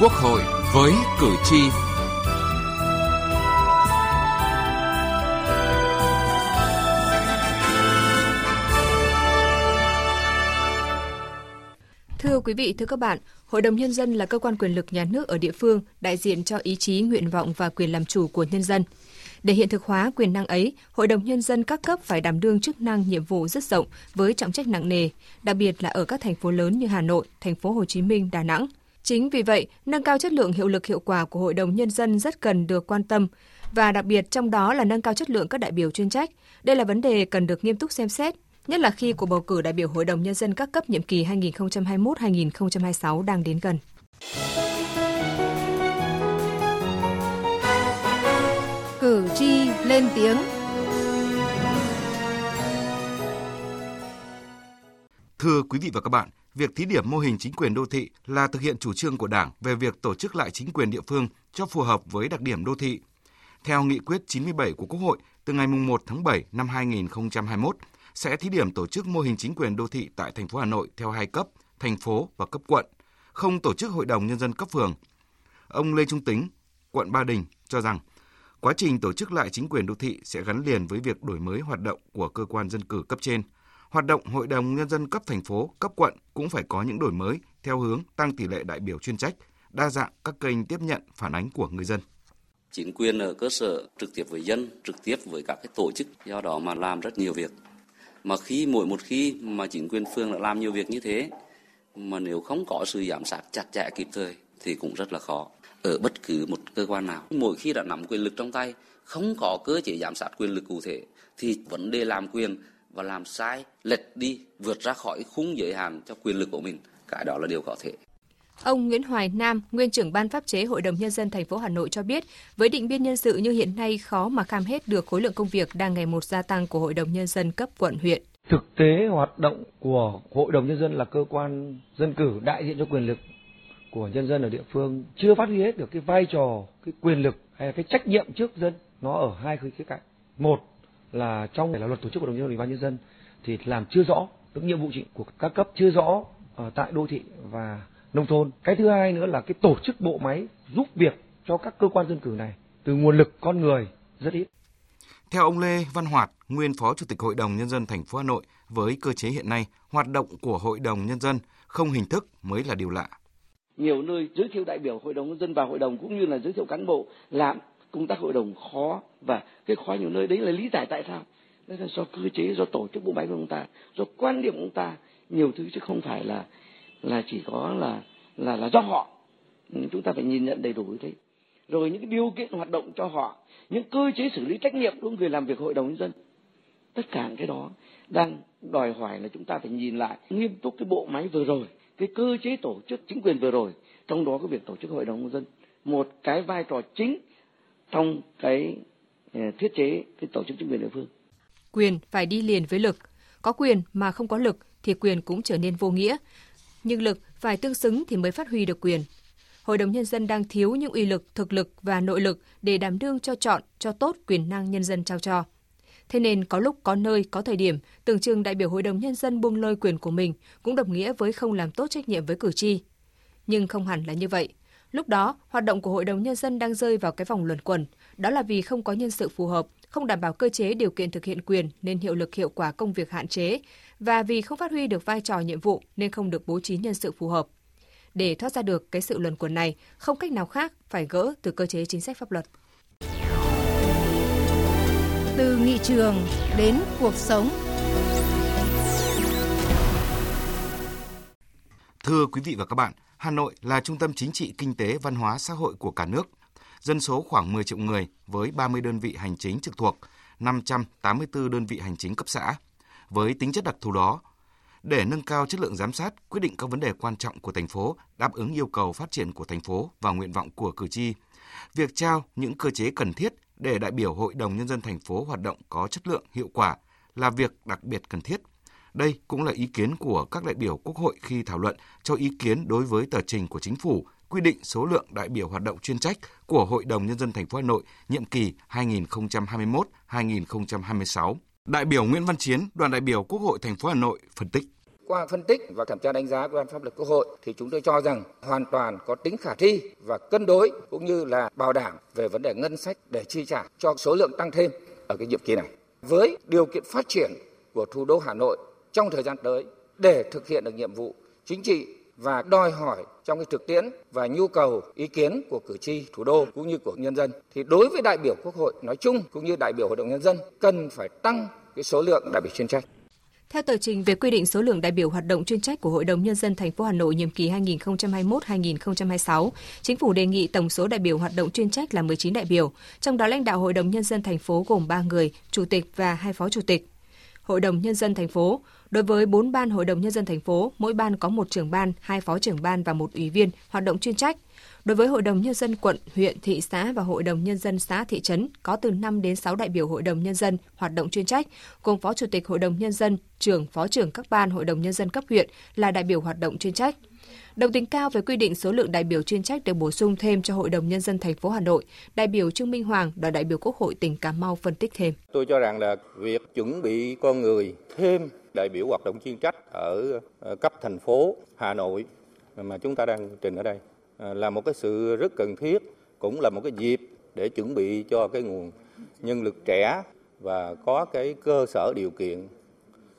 Quốc hội với cử tri. Thưa quý vị, thưa các bạn, Hội đồng Nhân dân là cơ quan quyền lực nhà nước ở địa phương đại diện cho ý chí, nguyện vọng và quyền làm chủ của nhân dân. Để hiện thực hóa quyền năng ấy, Hội đồng Nhân dân các cấp phải đảm đương chức năng nhiệm vụ rất rộng với trọng trách nặng nề, đặc biệt là ở các thành phố lớn như Hà Nội, thành phố Hồ Chí Minh, Đà Nẵng. Chính vì vậy, nâng cao chất lượng hiệu lực hiệu quả của Hội đồng Nhân dân rất cần được quan tâm, và đặc biệt trong đó là nâng cao chất lượng các đại biểu chuyên trách. Đây là vấn đề cần được nghiêm túc xem xét, nhất là khi cuộc bầu cử đại biểu Hội đồng Nhân dân các cấp nhiệm kỳ 2021-2026 đang đến gần. Cử tri lên tiếng Thưa quý vị và các bạn, việc thí điểm mô hình chính quyền đô thị là thực hiện chủ trương của Đảng về việc tổ chức lại chính quyền địa phương cho phù hợp với đặc điểm đô thị. Theo nghị quyết 97 của Quốc hội, từ ngày 1 tháng 7 năm 2021 sẽ thí điểm tổ chức mô hình chính quyền đô thị tại thành phố Hà Nội theo hai cấp, thành phố và cấp quận, không tổ chức hội đồng nhân dân cấp phường. Ông Lê Trung Tính, quận Ba Đình cho rằng quá trình tổ chức lại chính quyền đô thị sẽ gắn liền với việc đổi mới hoạt động của cơ quan dân cử cấp trên – Hoạt động Hội đồng Nhân dân cấp thành phố, cấp quận cũng phải có những đổi mới theo hướng tăng tỷ lệ đại biểu chuyên trách, đa dạng các kênh tiếp nhận phản ánh của người dân. Chính quyền ở cơ sở trực tiếp với dân, trực tiếp với các cái tổ chức, do đó mà làm rất nhiều việc. Mà khi mỗi một khi mà chính quyền phương đã làm nhiều việc như thế, mà nếu không có sự giám sát chặt chẽ kịp thời thì cũng rất là khó ở bất cứ một cơ quan nào. Mỗi khi đã nắm quyền lực trong tay, không có cơ chế giám sát quyền lực cụ thể thì vấn đề làm quyền và làm sai, lệch đi, vượt ra khỏi khung giới hạn cho quyền lực của mình, cái đó là điều có thể. Ông Nguyễn Hoài Nam, nguyên trưởng ban pháp chế Hội đồng nhân dân thành phố Hà Nội cho biết, với định biên nhân sự như hiện nay khó mà kham hết được khối lượng công việc đang ngày một gia tăng của Hội đồng nhân dân cấp quận huyện. Thực tế hoạt động của Hội đồng nhân dân là cơ quan dân cử đại diện cho quyền lực của nhân dân ở địa phương chưa phát huy hết được cái vai trò, cái quyền lực hay là cái trách nhiệm trước dân nó ở hai khía cạnh. Một là trong là luật tổ chức hội đồng nhân dân ủy ban nhân dân thì làm chưa rõ những nhiệm vụ chính của các cấp chưa rõ ở tại đô thị và nông thôn cái thứ hai nữa là cái tổ chức bộ máy giúp việc cho các cơ quan dân cử này từ nguồn lực con người rất ít theo ông Lê Văn Hoạt, nguyên Phó Chủ tịch Hội đồng Nhân dân thành phố Hà Nội, với cơ chế hiện nay, hoạt động của Hội đồng Nhân dân không hình thức mới là điều lạ. Nhiều nơi giới thiệu đại biểu Hội đồng Nhân dân vào Hội đồng cũng như là giới thiệu cán bộ làm công tác hội đồng khó và cái khó nhiều nơi đấy là lý giải tại sao. Đó là do cơ chế, do tổ chức bộ máy của chúng ta, do quan điểm của chúng ta. Nhiều thứ chứ không phải là là chỉ có là là là do họ. Chúng ta phải nhìn nhận đầy đủ như thế. Rồi những cái điều kiện hoạt động cho họ, những cơ chế xử lý trách nhiệm của người làm việc hội đồng nhân dân, tất cả cái đó đang đòi hỏi là chúng ta phải nhìn lại nghiêm túc cái bộ máy vừa rồi, cái cơ chế tổ chức chính quyền vừa rồi. Trong đó có việc tổ chức hội đồng nhân dân, một cái vai trò chính trong cái ờ, thiết chế cái tổ chức chính quyền địa phương. Quyền phải đi liền với lực. Có quyền mà không có lực thì quyền cũng trở nên vô nghĩa. Nhưng lực phải tương xứng thì mới phát huy được quyền. Hội đồng Nhân dân đang thiếu những uy lực, thực lực và nội lực để đảm đương cho chọn, cho tốt quyền năng nhân dân trao cho. Thế nên có lúc, có nơi, có thời điểm, tưởng chừng đại biểu Hội đồng Nhân dân buông lơi quyền của mình cũng đồng nghĩa với không làm tốt trách nhiệm với cử tri. Nhưng không hẳn là như vậy. Lúc đó, hoạt động của Hội đồng Nhân dân đang rơi vào cái vòng luẩn quẩn. Đó là vì không có nhân sự phù hợp, không đảm bảo cơ chế điều kiện thực hiện quyền nên hiệu lực hiệu quả công việc hạn chế, và vì không phát huy được vai trò nhiệm vụ nên không được bố trí nhân sự phù hợp. Để thoát ra được cái sự luẩn quẩn này, không cách nào khác phải gỡ từ cơ chế chính sách pháp luật. Từ nghị trường đến cuộc sống. Thưa quý vị và các bạn, Hà Nội là trung tâm chính trị, kinh tế, văn hóa, xã hội của cả nước. Dân số khoảng 10 triệu người với 30 đơn vị hành chính trực thuộc, 584 đơn vị hành chính cấp xã. Với tính chất đặc thù đó, để nâng cao chất lượng giám sát, quyết định các vấn đề quan trọng của thành phố, đáp ứng yêu cầu phát triển của thành phố và nguyện vọng của cử tri, việc trao những cơ chế cần thiết để đại biểu Hội đồng Nhân dân thành phố hoạt động có chất lượng, hiệu quả là việc đặc biệt cần thiết – đây cũng là ý kiến của các đại biểu Quốc hội khi thảo luận cho ý kiến đối với tờ trình của chính phủ quy định số lượng đại biểu hoạt động chuyên trách của Hội đồng nhân dân thành phố Hà Nội nhiệm kỳ 2021-2026. Đại biểu Nguyễn Văn Chiến, đoàn đại biểu Quốc hội thành phố Hà Nội phân tích. qua phân tích và thẩm tra đánh giá của ban pháp luật Quốc hội thì chúng tôi cho rằng hoàn toàn có tính khả thi và cân đối cũng như là bảo đảm về vấn đề ngân sách để chi trả cho số lượng tăng thêm ở cái nhiệm kỳ này. Với điều kiện phát triển của thủ đô Hà Nội trong thời gian tới để thực hiện được nhiệm vụ chính trị và đòi hỏi trong cái thực tiễn và nhu cầu ý kiến của cử tri thủ đô cũng như của nhân dân thì đối với đại biểu Quốc hội nói chung cũng như đại biểu Hội đồng nhân dân cần phải tăng cái số lượng đại biểu chuyên trách. Theo tờ trình về quy định số lượng đại biểu hoạt động chuyên trách của Hội đồng nhân dân thành phố Hà Nội nhiệm kỳ 2021-2026, chính phủ đề nghị tổng số đại biểu hoạt động chuyên trách là 19 đại biểu, trong đó lãnh đạo Hội đồng nhân dân thành phố gồm 3 người, chủ tịch và hai phó chủ tịch. Hội đồng nhân dân thành phố Đối với 4 ban Hội đồng Nhân dân thành phố, mỗi ban có một trưởng ban, hai phó trưởng ban và một ủy viên hoạt động chuyên trách. Đối với Hội đồng Nhân dân quận, huyện, thị xã và Hội đồng Nhân dân xã, thị trấn có từ 5 đến 6 đại biểu Hội đồng Nhân dân hoạt động chuyên trách, cùng Phó Chủ tịch Hội đồng Nhân dân, trưởng, phó trưởng các ban Hội đồng Nhân dân cấp huyện là đại biểu hoạt động chuyên trách. Đồng tình cao về quy định số lượng đại biểu chuyên trách được bổ sung thêm cho Hội đồng Nhân dân thành phố Hà Nội, đại biểu Trương Minh Hoàng, đoàn đại biểu Quốc hội tỉnh Cà Mau phân tích thêm. Tôi cho rằng là việc chuẩn bị con người thêm đại biểu hoạt động chuyên trách ở cấp thành phố Hà Nội mà chúng ta đang trình ở đây à, là một cái sự rất cần thiết, cũng là một cái dịp để chuẩn bị cho cái nguồn nhân lực trẻ và có cái cơ sở điều kiện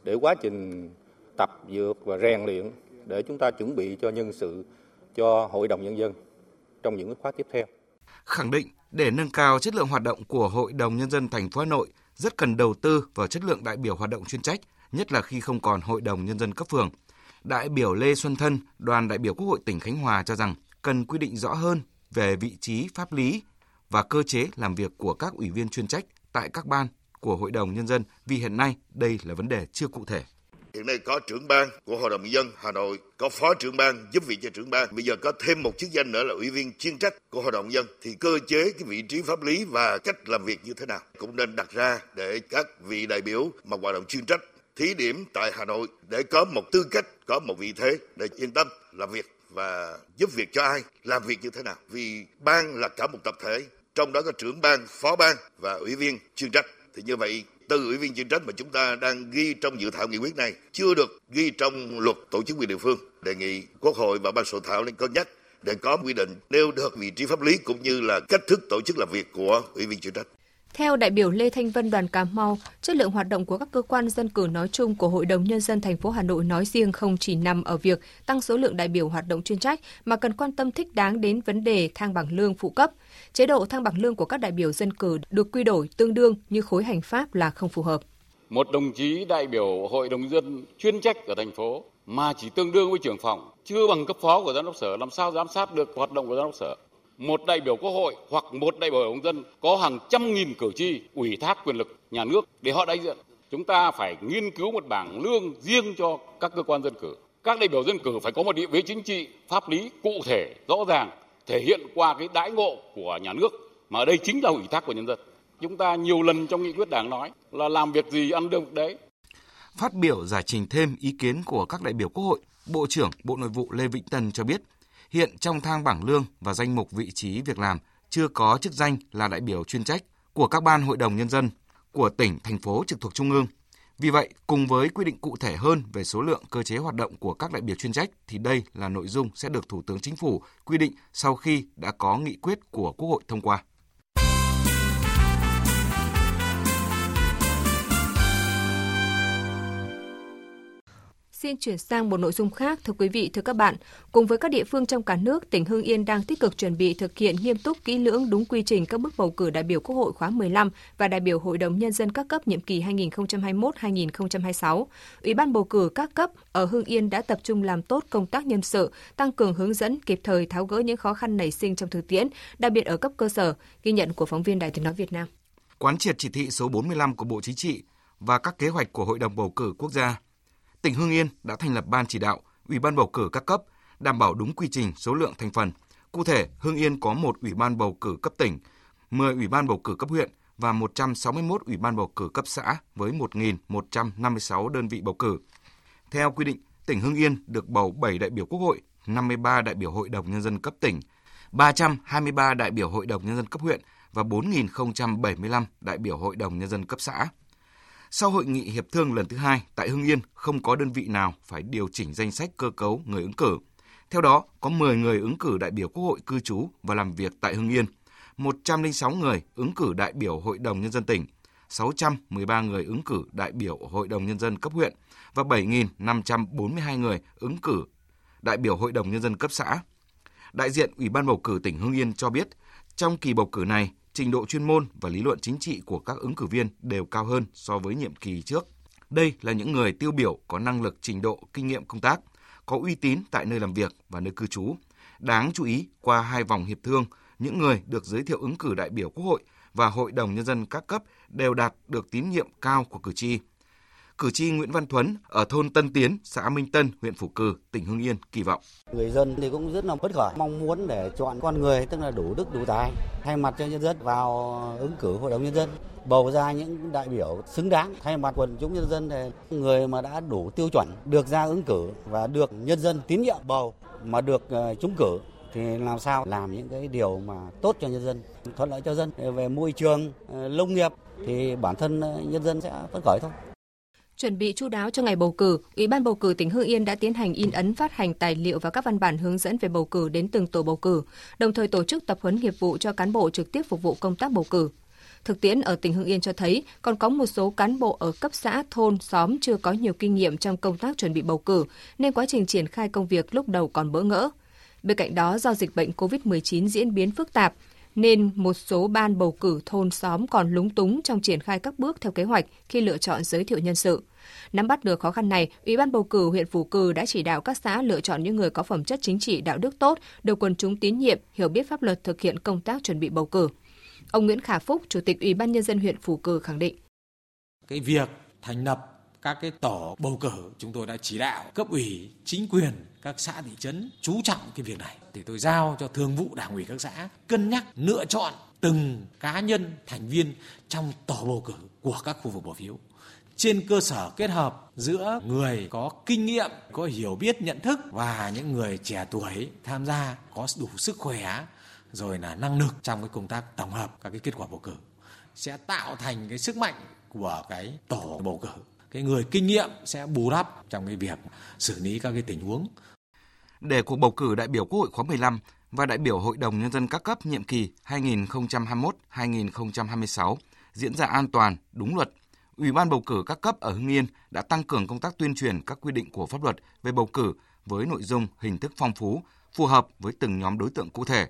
để quá trình tập dược và rèn luyện để chúng ta chuẩn bị cho nhân sự cho Hội đồng Nhân dân trong những khóa tiếp theo. Khẳng định để nâng cao chất lượng hoạt động của Hội đồng Nhân dân thành phố Hà Nội rất cần đầu tư vào chất lượng đại biểu hoạt động chuyên trách, nhất là khi không còn Hội đồng Nhân dân cấp phường. Đại biểu Lê Xuân Thân, đoàn đại biểu Quốc hội tỉnh Khánh Hòa cho rằng cần quy định rõ hơn về vị trí pháp lý và cơ chế làm việc của các ủy viên chuyên trách tại các ban của Hội đồng Nhân dân vì hiện nay đây là vấn đề chưa cụ thể. Hiện nay có trưởng ban của Hội đồng Nhân dân Hà Nội, có phó trưởng ban giúp vị cho trưởng ban. Bây giờ có thêm một chức danh nữa là ủy viên chuyên trách của Hội đồng Nhân dân. Thì cơ chế, cái vị trí pháp lý và cách làm việc như thế nào cũng nên đặt ra để các vị đại biểu mà hoạt động chuyên trách thí điểm tại Hà Nội để có một tư cách, có một vị thế để yên tâm làm việc và giúp việc cho ai, làm việc như thế nào. Vì ban là cả một tập thể, trong đó có trưởng ban, phó ban và ủy viên chuyên trách. Thì như vậy từ ủy viên chuyên trách mà chúng ta đang ghi trong dự thảo nghị quyết này chưa được ghi trong luật tổ chức quyền địa phương. Đề nghị Quốc hội và ban soạn thảo nên cân nhắc để có quy định nêu được vị trí pháp lý cũng như là cách thức tổ chức làm việc của ủy viên chuyên trách. Theo đại biểu Lê Thanh Vân đoàn Cà Mau, chất lượng hoạt động của các cơ quan dân cử nói chung của Hội đồng nhân dân thành phố Hà Nội nói riêng không chỉ nằm ở việc tăng số lượng đại biểu hoạt động chuyên trách mà cần quan tâm thích đáng đến vấn đề thang bảng lương phụ cấp. Chế độ thang bảng lương của các đại biểu dân cử được quy đổi tương đương như khối hành pháp là không phù hợp. Một đồng chí đại biểu Hội đồng dân chuyên trách ở thành phố mà chỉ tương đương với trưởng phòng, chưa bằng cấp phó của giám đốc sở làm sao giám sát được hoạt động của giám đốc sở một đại biểu quốc hội hoặc một đại biểu công dân có hàng trăm nghìn cử tri, ủy thác quyền lực nhà nước để họ đại diện. Chúng ta phải nghiên cứu một bảng lương riêng cho các cơ quan dân cử. Các đại biểu dân cử phải có một địa vị chính trị, pháp lý cụ thể, rõ ràng, thể hiện qua cái đãi ngộ của nhà nước mà ở đây chính là ủy thác của nhân dân. Chúng ta nhiều lần trong nghị quyết đảng nói là làm việc gì ăn được đấy. Phát biểu giải trình thêm ý kiến của các đại biểu quốc hội, bộ trưởng bộ nội vụ lê vĩnh tân cho biết Hiện trong thang bảng lương và danh mục vị trí việc làm chưa có chức danh là đại biểu chuyên trách của các ban hội đồng nhân dân của tỉnh, thành phố trực thuộc trung ương. Vì vậy, cùng với quy định cụ thể hơn về số lượng cơ chế hoạt động của các đại biểu chuyên trách thì đây là nội dung sẽ được Thủ tướng Chính phủ quy định sau khi đã có nghị quyết của Quốc hội thông qua. Xin chuyển sang một nội dung khác, thưa quý vị, thưa các bạn. Cùng với các địa phương trong cả nước, tỉnh Hưng Yên đang tích cực chuẩn bị thực hiện nghiêm túc kỹ lưỡng đúng quy trình các bước bầu cử đại biểu Quốc hội khóa 15 và đại biểu Hội đồng Nhân dân các cấp nhiệm kỳ 2021-2026. Ủy ban bầu cử các cấp ở Hưng Yên đã tập trung làm tốt công tác nhân sự, tăng cường hướng dẫn kịp thời tháo gỡ những khó khăn nảy sinh trong thực tiễn, đặc biệt ở cấp cơ sở, ghi nhận của phóng viên Đài tiếng nói Việt Nam. Quán triệt chỉ thị số 45 của Bộ Chính trị và các kế hoạch của Hội đồng bầu cử quốc gia tỉnh Hưng Yên đã thành lập ban chỉ đạo, ủy ban bầu cử các cấp, đảm bảo đúng quy trình số lượng thành phần. Cụ thể, Hưng Yên có một ủy ban bầu cử cấp tỉnh, 10 ủy ban bầu cử cấp huyện và 161 ủy ban bầu cử cấp xã với 1.156 đơn vị bầu cử. Theo quy định, tỉnh Hưng Yên được bầu 7 đại biểu quốc hội, 53 đại biểu hội đồng nhân dân cấp tỉnh, 323 đại biểu hội đồng nhân dân cấp huyện và 4.075 đại biểu hội đồng nhân dân cấp xã. Sau hội nghị hiệp thương lần thứ hai tại Hưng Yên, không có đơn vị nào phải điều chỉnh danh sách cơ cấu người ứng cử. Theo đó, có 10 người ứng cử đại biểu Quốc hội cư trú và làm việc tại Hưng Yên, 106 người ứng cử đại biểu Hội đồng Nhân dân tỉnh, 613 người ứng cử đại biểu Hội đồng Nhân dân cấp huyện và 7.542 người ứng cử đại biểu Hội đồng Nhân dân cấp xã. Đại diện Ủy ban bầu cử tỉnh Hưng Yên cho biết, trong kỳ bầu cử này, trình độ chuyên môn và lý luận chính trị của các ứng cử viên đều cao hơn so với nhiệm kỳ trước. Đây là những người tiêu biểu có năng lực, trình độ, kinh nghiệm công tác, có uy tín tại nơi làm việc và nơi cư trú. Đáng chú ý, qua hai vòng hiệp thương, những người được giới thiệu ứng cử đại biểu Quốc hội và Hội đồng Nhân dân các cấp đều đạt được tín nhiệm cao của cử tri. Cử tri Nguyễn Văn Thuấn ở thôn Tân Tiến, xã Minh Tân, huyện Phủ Cừ, tỉnh Hưng Yên kỳ vọng. Người dân thì cũng rất là phấn khởi, mong muốn để chọn con người tức là đủ đức đủ tài, thay mặt cho nhân dân vào ứng cử Hội đồng Nhân dân bầu ra những đại biểu xứng đáng thay mặt quần chúng nhân dân thì người mà đã đủ tiêu chuẩn được ra ứng cử và được nhân dân tín nhiệm bầu mà được ờ, trúng cử thì làm sao làm những cái điều mà tốt cho nhân dân thuận lợi cho dân về môi trường ờ, nông nghiệp thì bản thân ờ, nhân dân sẽ phấn khởi thôi Chuẩn bị chu đáo cho ngày bầu cử, Ủy ban bầu cử tỉnh Hưng Yên đã tiến hành in ấn phát hành tài liệu và các văn bản hướng dẫn về bầu cử đến từng tổ bầu cử, đồng thời tổ chức tập huấn nghiệp vụ cho cán bộ trực tiếp phục vụ công tác bầu cử. Thực tiễn ở tỉnh Hưng Yên cho thấy còn có một số cán bộ ở cấp xã, thôn, xóm chưa có nhiều kinh nghiệm trong công tác chuẩn bị bầu cử, nên quá trình triển khai công việc lúc đầu còn bỡ ngỡ. Bên cạnh đó, do dịch bệnh COVID-19 diễn biến phức tạp, nên một số ban bầu cử thôn xóm còn lúng túng trong triển khai các bước theo kế hoạch khi lựa chọn giới thiệu nhân sự. Nắm bắt được khó khăn này, Ủy ban bầu cử huyện Phú Cừ đã chỉ đạo các xã lựa chọn những người có phẩm chất chính trị đạo đức tốt, được quần chúng tín nhiệm, hiểu biết pháp luật thực hiện công tác chuẩn bị bầu cử. Ông Nguyễn Khả Phúc, Chủ tịch Ủy ban nhân dân huyện Phú Cừ khẳng định: Cái việc thành lập các cái tổ bầu cử chúng tôi đã chỉ đạo cấp ủy chính quyền các xã thị trấn chú trọng cái việc này. Thì tôi giao cho thường vụ đảng ủy các xã cân nhắc lựa chọn từng cá nhân thành viên trong tổ bầu cử của các khu vực bỏ phiếu. Trên cơ sở kết hợp giữa người có kinh nghiệm, có hiểu biết nhận thức và những người trẻ tuổi tham gia có đủ sức khỏe rồi là năng lực trong cái công tác tổng hợp các cái kết quả bầu cử sẽ tạo thành cái sức mạnh của cái tổ bầu cử cái người kinh nghiệm sẽ bù đắp trong cái việc xử lý các cái tình huống. Để cuộc bầu cử đại biểu Quốc hội khóa 15 và đại biểu Hội đồng Nhân dân các cấp nhiệm kỳ 2021-2026 diễn ra an toàn, đúng luật, Ủy ban bầu cử các cấp ở Hưng Yên đã tăng cường công tác tuyên truyền các quy định của pháp luật về bầu cử với nội dung hình thức phong phú, phù hợp với từng nhóm đối tượng cụ thể.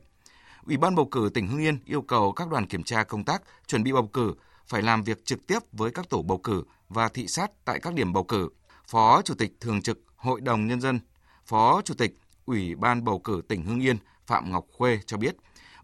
Ủy ban bầu cử tỉnh Hưng Yên yêu cầu các đoàn kiểm tra công tác chuẩn bị bầu cử phải làm việc trực tiếp với các tổ bầu cử và thị sát tại các điểm bầu cử. Phó Chủ tịch Thường trực Hội đồng Nhân dân, Phó Chủ tịch Ủy ban bầu cử tỉnh Hưng Yên Phạm Ngọc Khuê cho biết,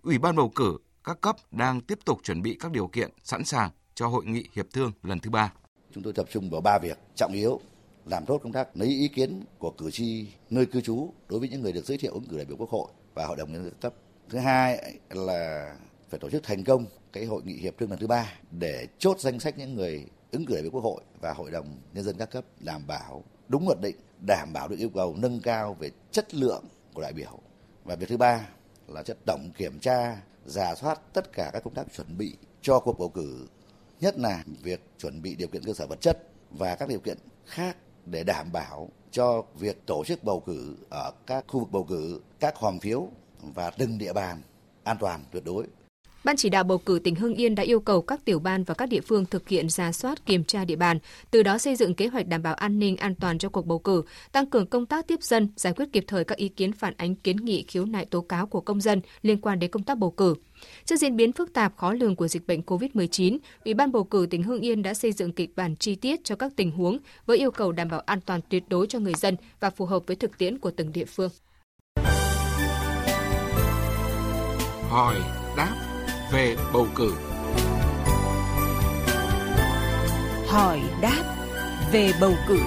Ủy ban bầu cử các cấp đang tiếp tục chuẩn bị các điều kiện sẵn sàng cho hội nghị hiệp thương lần thứ ba. Chúng tôi tập trung vào ba việc trọng yếu làm tốt công tác lấy ý kiến của cử tri nơi cư trú đối với những người được giới thiệu ứng cử đại biểu quốc hội và hội đồng nhân dân cấp. Thứ hai là phải tổ chức thành công cái hội nghị hiệp thương lần thứ ba để chốt danh sách những người ứng cử đại biểu quốc hội và hội đồng nhân dân các cấp đảm bảo đúng luật định, đảm bảo được yêu cầu nâng cao về chất lượng của đại biểu. Và việc thứ ba là chất tổng kiểm tra, giả soát tất cả các công tác chuẩn bị cho cuộc bầu cử, nhất là việc chuẩn bị điều kiện cơ sở vật chất và các điều kiện khác để đảm bảo cho việc tổ chức bầu cử ở các khu vực bầu cử, các hòm phiếu và từng địa bàn an toàn tuyệt đối Ban chỉ đạo bầu cử tỉnh Hưng Yên đã yêu cầu các tiểu ban và các địa phương thực hiện ra soát kiểm tra địa bàn, từ đó xây dựng kế hoạch đảm bảo an ninh an toàn cho cuộc bầu cử, tăng cường công tác tiếp dân, giải quyết kịp thời các ý kiến phản ánh kiến nghị khiếu nại tố cáo của công dân liên quan đến công tác bầu cử. Trước diễn biến phức tạp khó lường của dịch bệnh COVID-19, Ủy ban bầu cử tỉnh Hưng Yên đã xây dựng kịch bản chi tiết cho các tình huống với yêu cầu đảm bảo an toàn tuyệt đối cho người dân và phù hợp với thực tiễn của từng địa phương. Hỏi đáp về bầu cử. Hỏi đáp về bầu cử.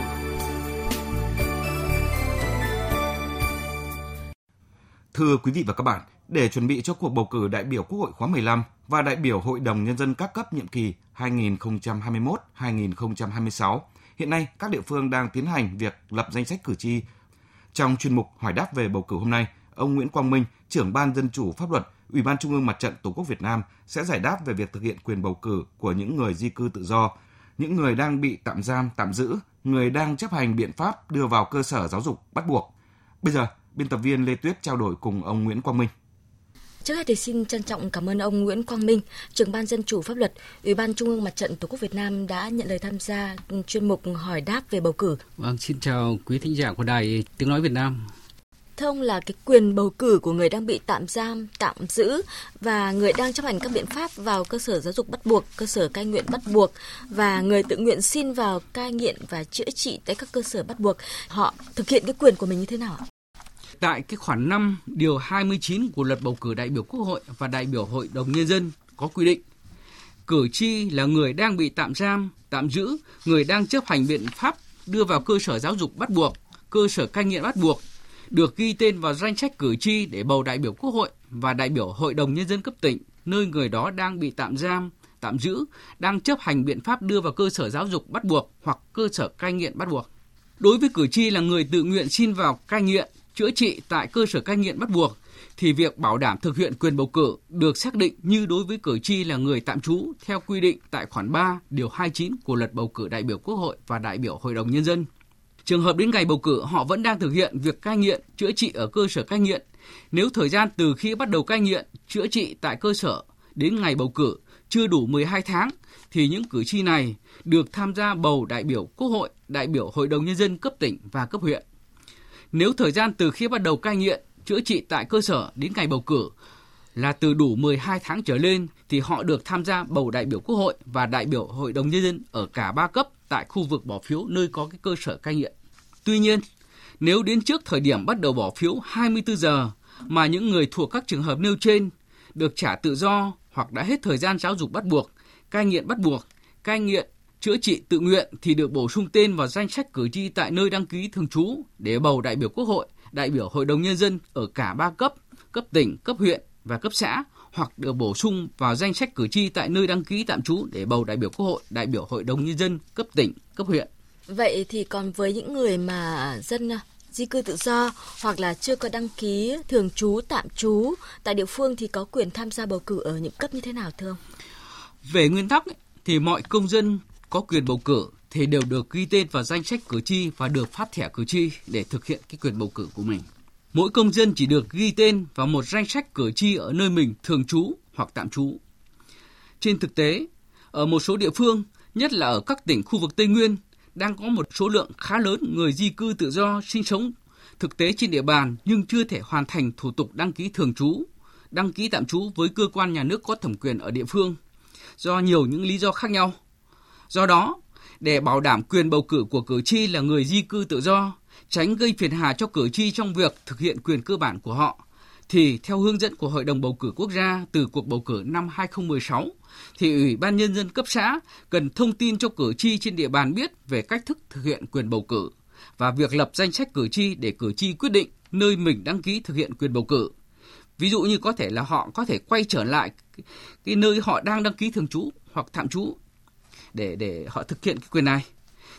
Thưa quý vị và các bạn, để chuẩn bị cho cuộc bầu cử đại biểu Quốc hội khóa 15 và đại biểu Hội đồng Nhân dân các cấp nhiệm kỳ 2021-2026, hiện nay các địa phương đang tiến hành việc lập danh sách cử tri. Trong chuyên mục hỏi đáp về bầu cử hôm nay, ông Nguyễn Quang Minh, trưởng ban Dân chủ pháp luật, Ủy ban Trung ương Mặt trận Tổ quốc Việt Nam sẽ giải đáp về việc thực hiện quyền bầu cử của những người di cư tự do, những người đang bị tạm giam, tạm giữ, người đang chấp hành biện pháp đưa vào cơ sở giáo dục bắt buộc. Bây giờ, biên tập viên Lê Tuyết trao đổi cùng ông Nguyễn Quang Minh. Trước hết thì xin trân trọng cảm ơn ông Nguyễn Quang Minh, trưởng ban dân chủ pháp luật, Ủy ban Trung ương Mặt trận Tổ quốc Việt Nam đã nhận lời tham gia chuyên mục hỏi đáp về bầu cử. Vâng, xin chào quý thính giả của Đài Tiếng Nói Việt Nam. Thưa ông là cái quyền bầu cử của người đang bị tạm giam, tạm giữ và người đang chấp hành các biện pháp vào cơ sở giáo dục bắt buộc, cơ sở cai nghiện bắt buộc và người tự nguyện xin vào cai nghiện và chữa trị tại các cơ sở bắt buộc, họ thực hiện cái quyền của mình như thế nào ạ? Tại cái khoản 5 điều 29 của luật bầu cử đại biểu Quốc hội và đại biểu Hội đồng Nhân dân có quy định cử tri là người đang bị tạm giam, tạm giữ, người đang chấp hành biện pháp đưa vào cơ sở giáo dục bắt buộc, cơ sở cai nghiện bắt buộc, được ghi tên vào danh sách cử tri để bầu đại biểu Quốc hội và đại biểu Hội đồng Nhân dân cấp tỉnh, nơi người đó đang bị tạm giam, tạm giữ, đang chấp hành biện pháp đưa vào cơ sở giáo dục bắt buộc hoặc cơ sở cai nghiện bắt buộc. Đối với cử tri là người tự nguyện xin vào cai nghiện, chữa trị tại cơ sở cai nghiện bắt buộc thì việc bảo đảm thực hiện quyền bầu cử được xác định như đối với cử tri là người tạm trú theo quy định tại khoản 3 điều 29 của luật bầu cử đại biểu Quốc hội và đại biểu Hội đồng nhân dân. Trường hợp đến ngày bầu cử họ vẫn đang thực hiện việc cai nghiện, chữa trị ở cơ sở cai nghiện. Nếu thời gian từ khi bắt đầu cai nghiện, chữa trị tại cơ sở đến ngày bầu cử chưa đủ 12 tháng thì những cử tri này được tham gia bầu đại biểu Quốc hội, đại biểu Hội đồng nhân dân cấp tỉnh và cấp huyện. Nếu thời gian từ khi bắt đầu cai nghiện, chữa trị tại cơ sở đến ngày bầu cử là từ đủ 12 tháng trở lên thì họ được tham gia bầu đại biểu Quốc hội và đại biểu Hội đồng Nhân dân ở cả ba cấp tại khu vực bỏ phiếu nơi có cái cơ sở cai nghiện. Tuy nhiên, nếu đến trước thời điểm bắt đầu bỏ phiếu 24 giờ mà những người thuộc các trường hợp nêu trên được trả tự do hoặc đã hết thời gian giáo dục bắt buộc, cai nghiện bắt buộc, cai nghiện chữa trị tự nguyện thì được bổ sung tên vào danh sách cử tri tại nơi đăng ký thường trú để bầu đại biểu Quốc hội, đại biểu Hội đồng Nhân dân ở cả ba cấp, cấp tỉnh, cấp huyện và cấp xã hoặc được bổ sung vào danh sách cử tri tại nơi đăng ký tạm trú để bầu đại biểu Quốc hội, đại biểu Hội đồng Nhân dân cấp tỉnh, cấp huyện. Vậy thì còn với những người mà dân à, di cư tự do hoặc là chưa có đăng ký thường trú, tạm trú tại địa phương thì có quyền tham gia bầu cử ở những cấp như thế nào thưa ông? Về nguyên tắc thì mọi công dân có quyền bầu cử thì đều được ghi tên vào danh sách cử tri và được phát thẻ cử tri để thực hiện cái quyền bầu cử của mình. Mỗi công dân chỉ được ghi tên vào một danh sách cử tri ở nơi mình thường trú hoặc tạm trú. Trên thực tế, ở một số địa phương, nhất là ở các tỉnh khu vực Tây Nguyên, đang có một số lượng khá lớn người di cư tự do sinh sống thực tế trên địa bàn nhưng chưa thể hoàn thành thủ tục đăng ký thường trú, đăng ký tạm trú với cơ quan nhà nước có thẩm quyền ở địa phương do nhiều những lý do khác nhau. Do đó, để bảo đảm quyền bầu cử của cử tri là người di cư tự do, tránh gây phiền hà cho cử tri trong việc thực hiện quyền cơ bản của họ, thì theo hướng dẫn của Hội đồng bầu cử quốc gia từ cuộc bầu cử năm 2016, thì Ủy ban Nhân dân cấp xã cần thông tin cho cử tri trên địa bàn biết về cách thức thực hiện quyền bầu cử và việc lập danh sách cử tri để cử tri quyết định nơi mình đăng ký thực hiện quyền bầu cử. Ví dụ như có thể là họ có thể quay trở lại cái, cái nơi họ đang đăng ký thường trú hoặc tạm trú để để họ thực hiện cái quyền này.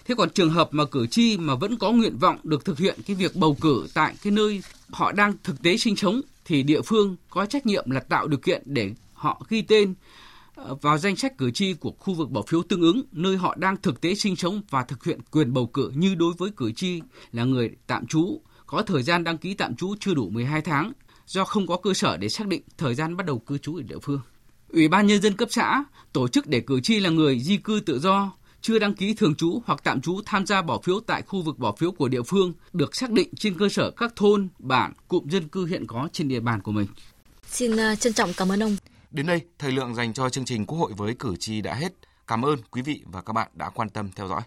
Thế còn trường hợp mà cử tri mà vẫn có nguyện vọng được thực hiện cái việc bầu cử tại cái nơi họ đang thực tế sinh sống, thì địa phương có trách nhiệm là tạo điều kiện để họ ghi tên ờ, vào danh sách cử tri của khu vực bỏ phiếu tương ứng, nơi họ đang thực tế sinh sống và thực hiện quyền bầu cử như đối với cử tri là người tạm trú, có thời gian đăng ký tạm trú chưa đủ 12 tháng, do không có cơ sở để xác định thời gian bắt đầu cư trú ở địa phương. Ủy ban nhân dân cấp xã tổ chức để cử tri là người di cư tự do chưa đăng ký thường trú hoặc tạm trú tham gia bỏ phiếu tại khu vực bỏ phiếu của địa phương được xác định trên cơ sở các thôn, bản, cụm dân cư hiện có trên địa bàn của mình. Xin ờ, trân trọng cảm ơn ông. Đến đây, thời lượng dành cho chương trình Quốc hội với cử tri đã hết. Cảm ơn quý vị và các bạn đã quan tâm theo dõi.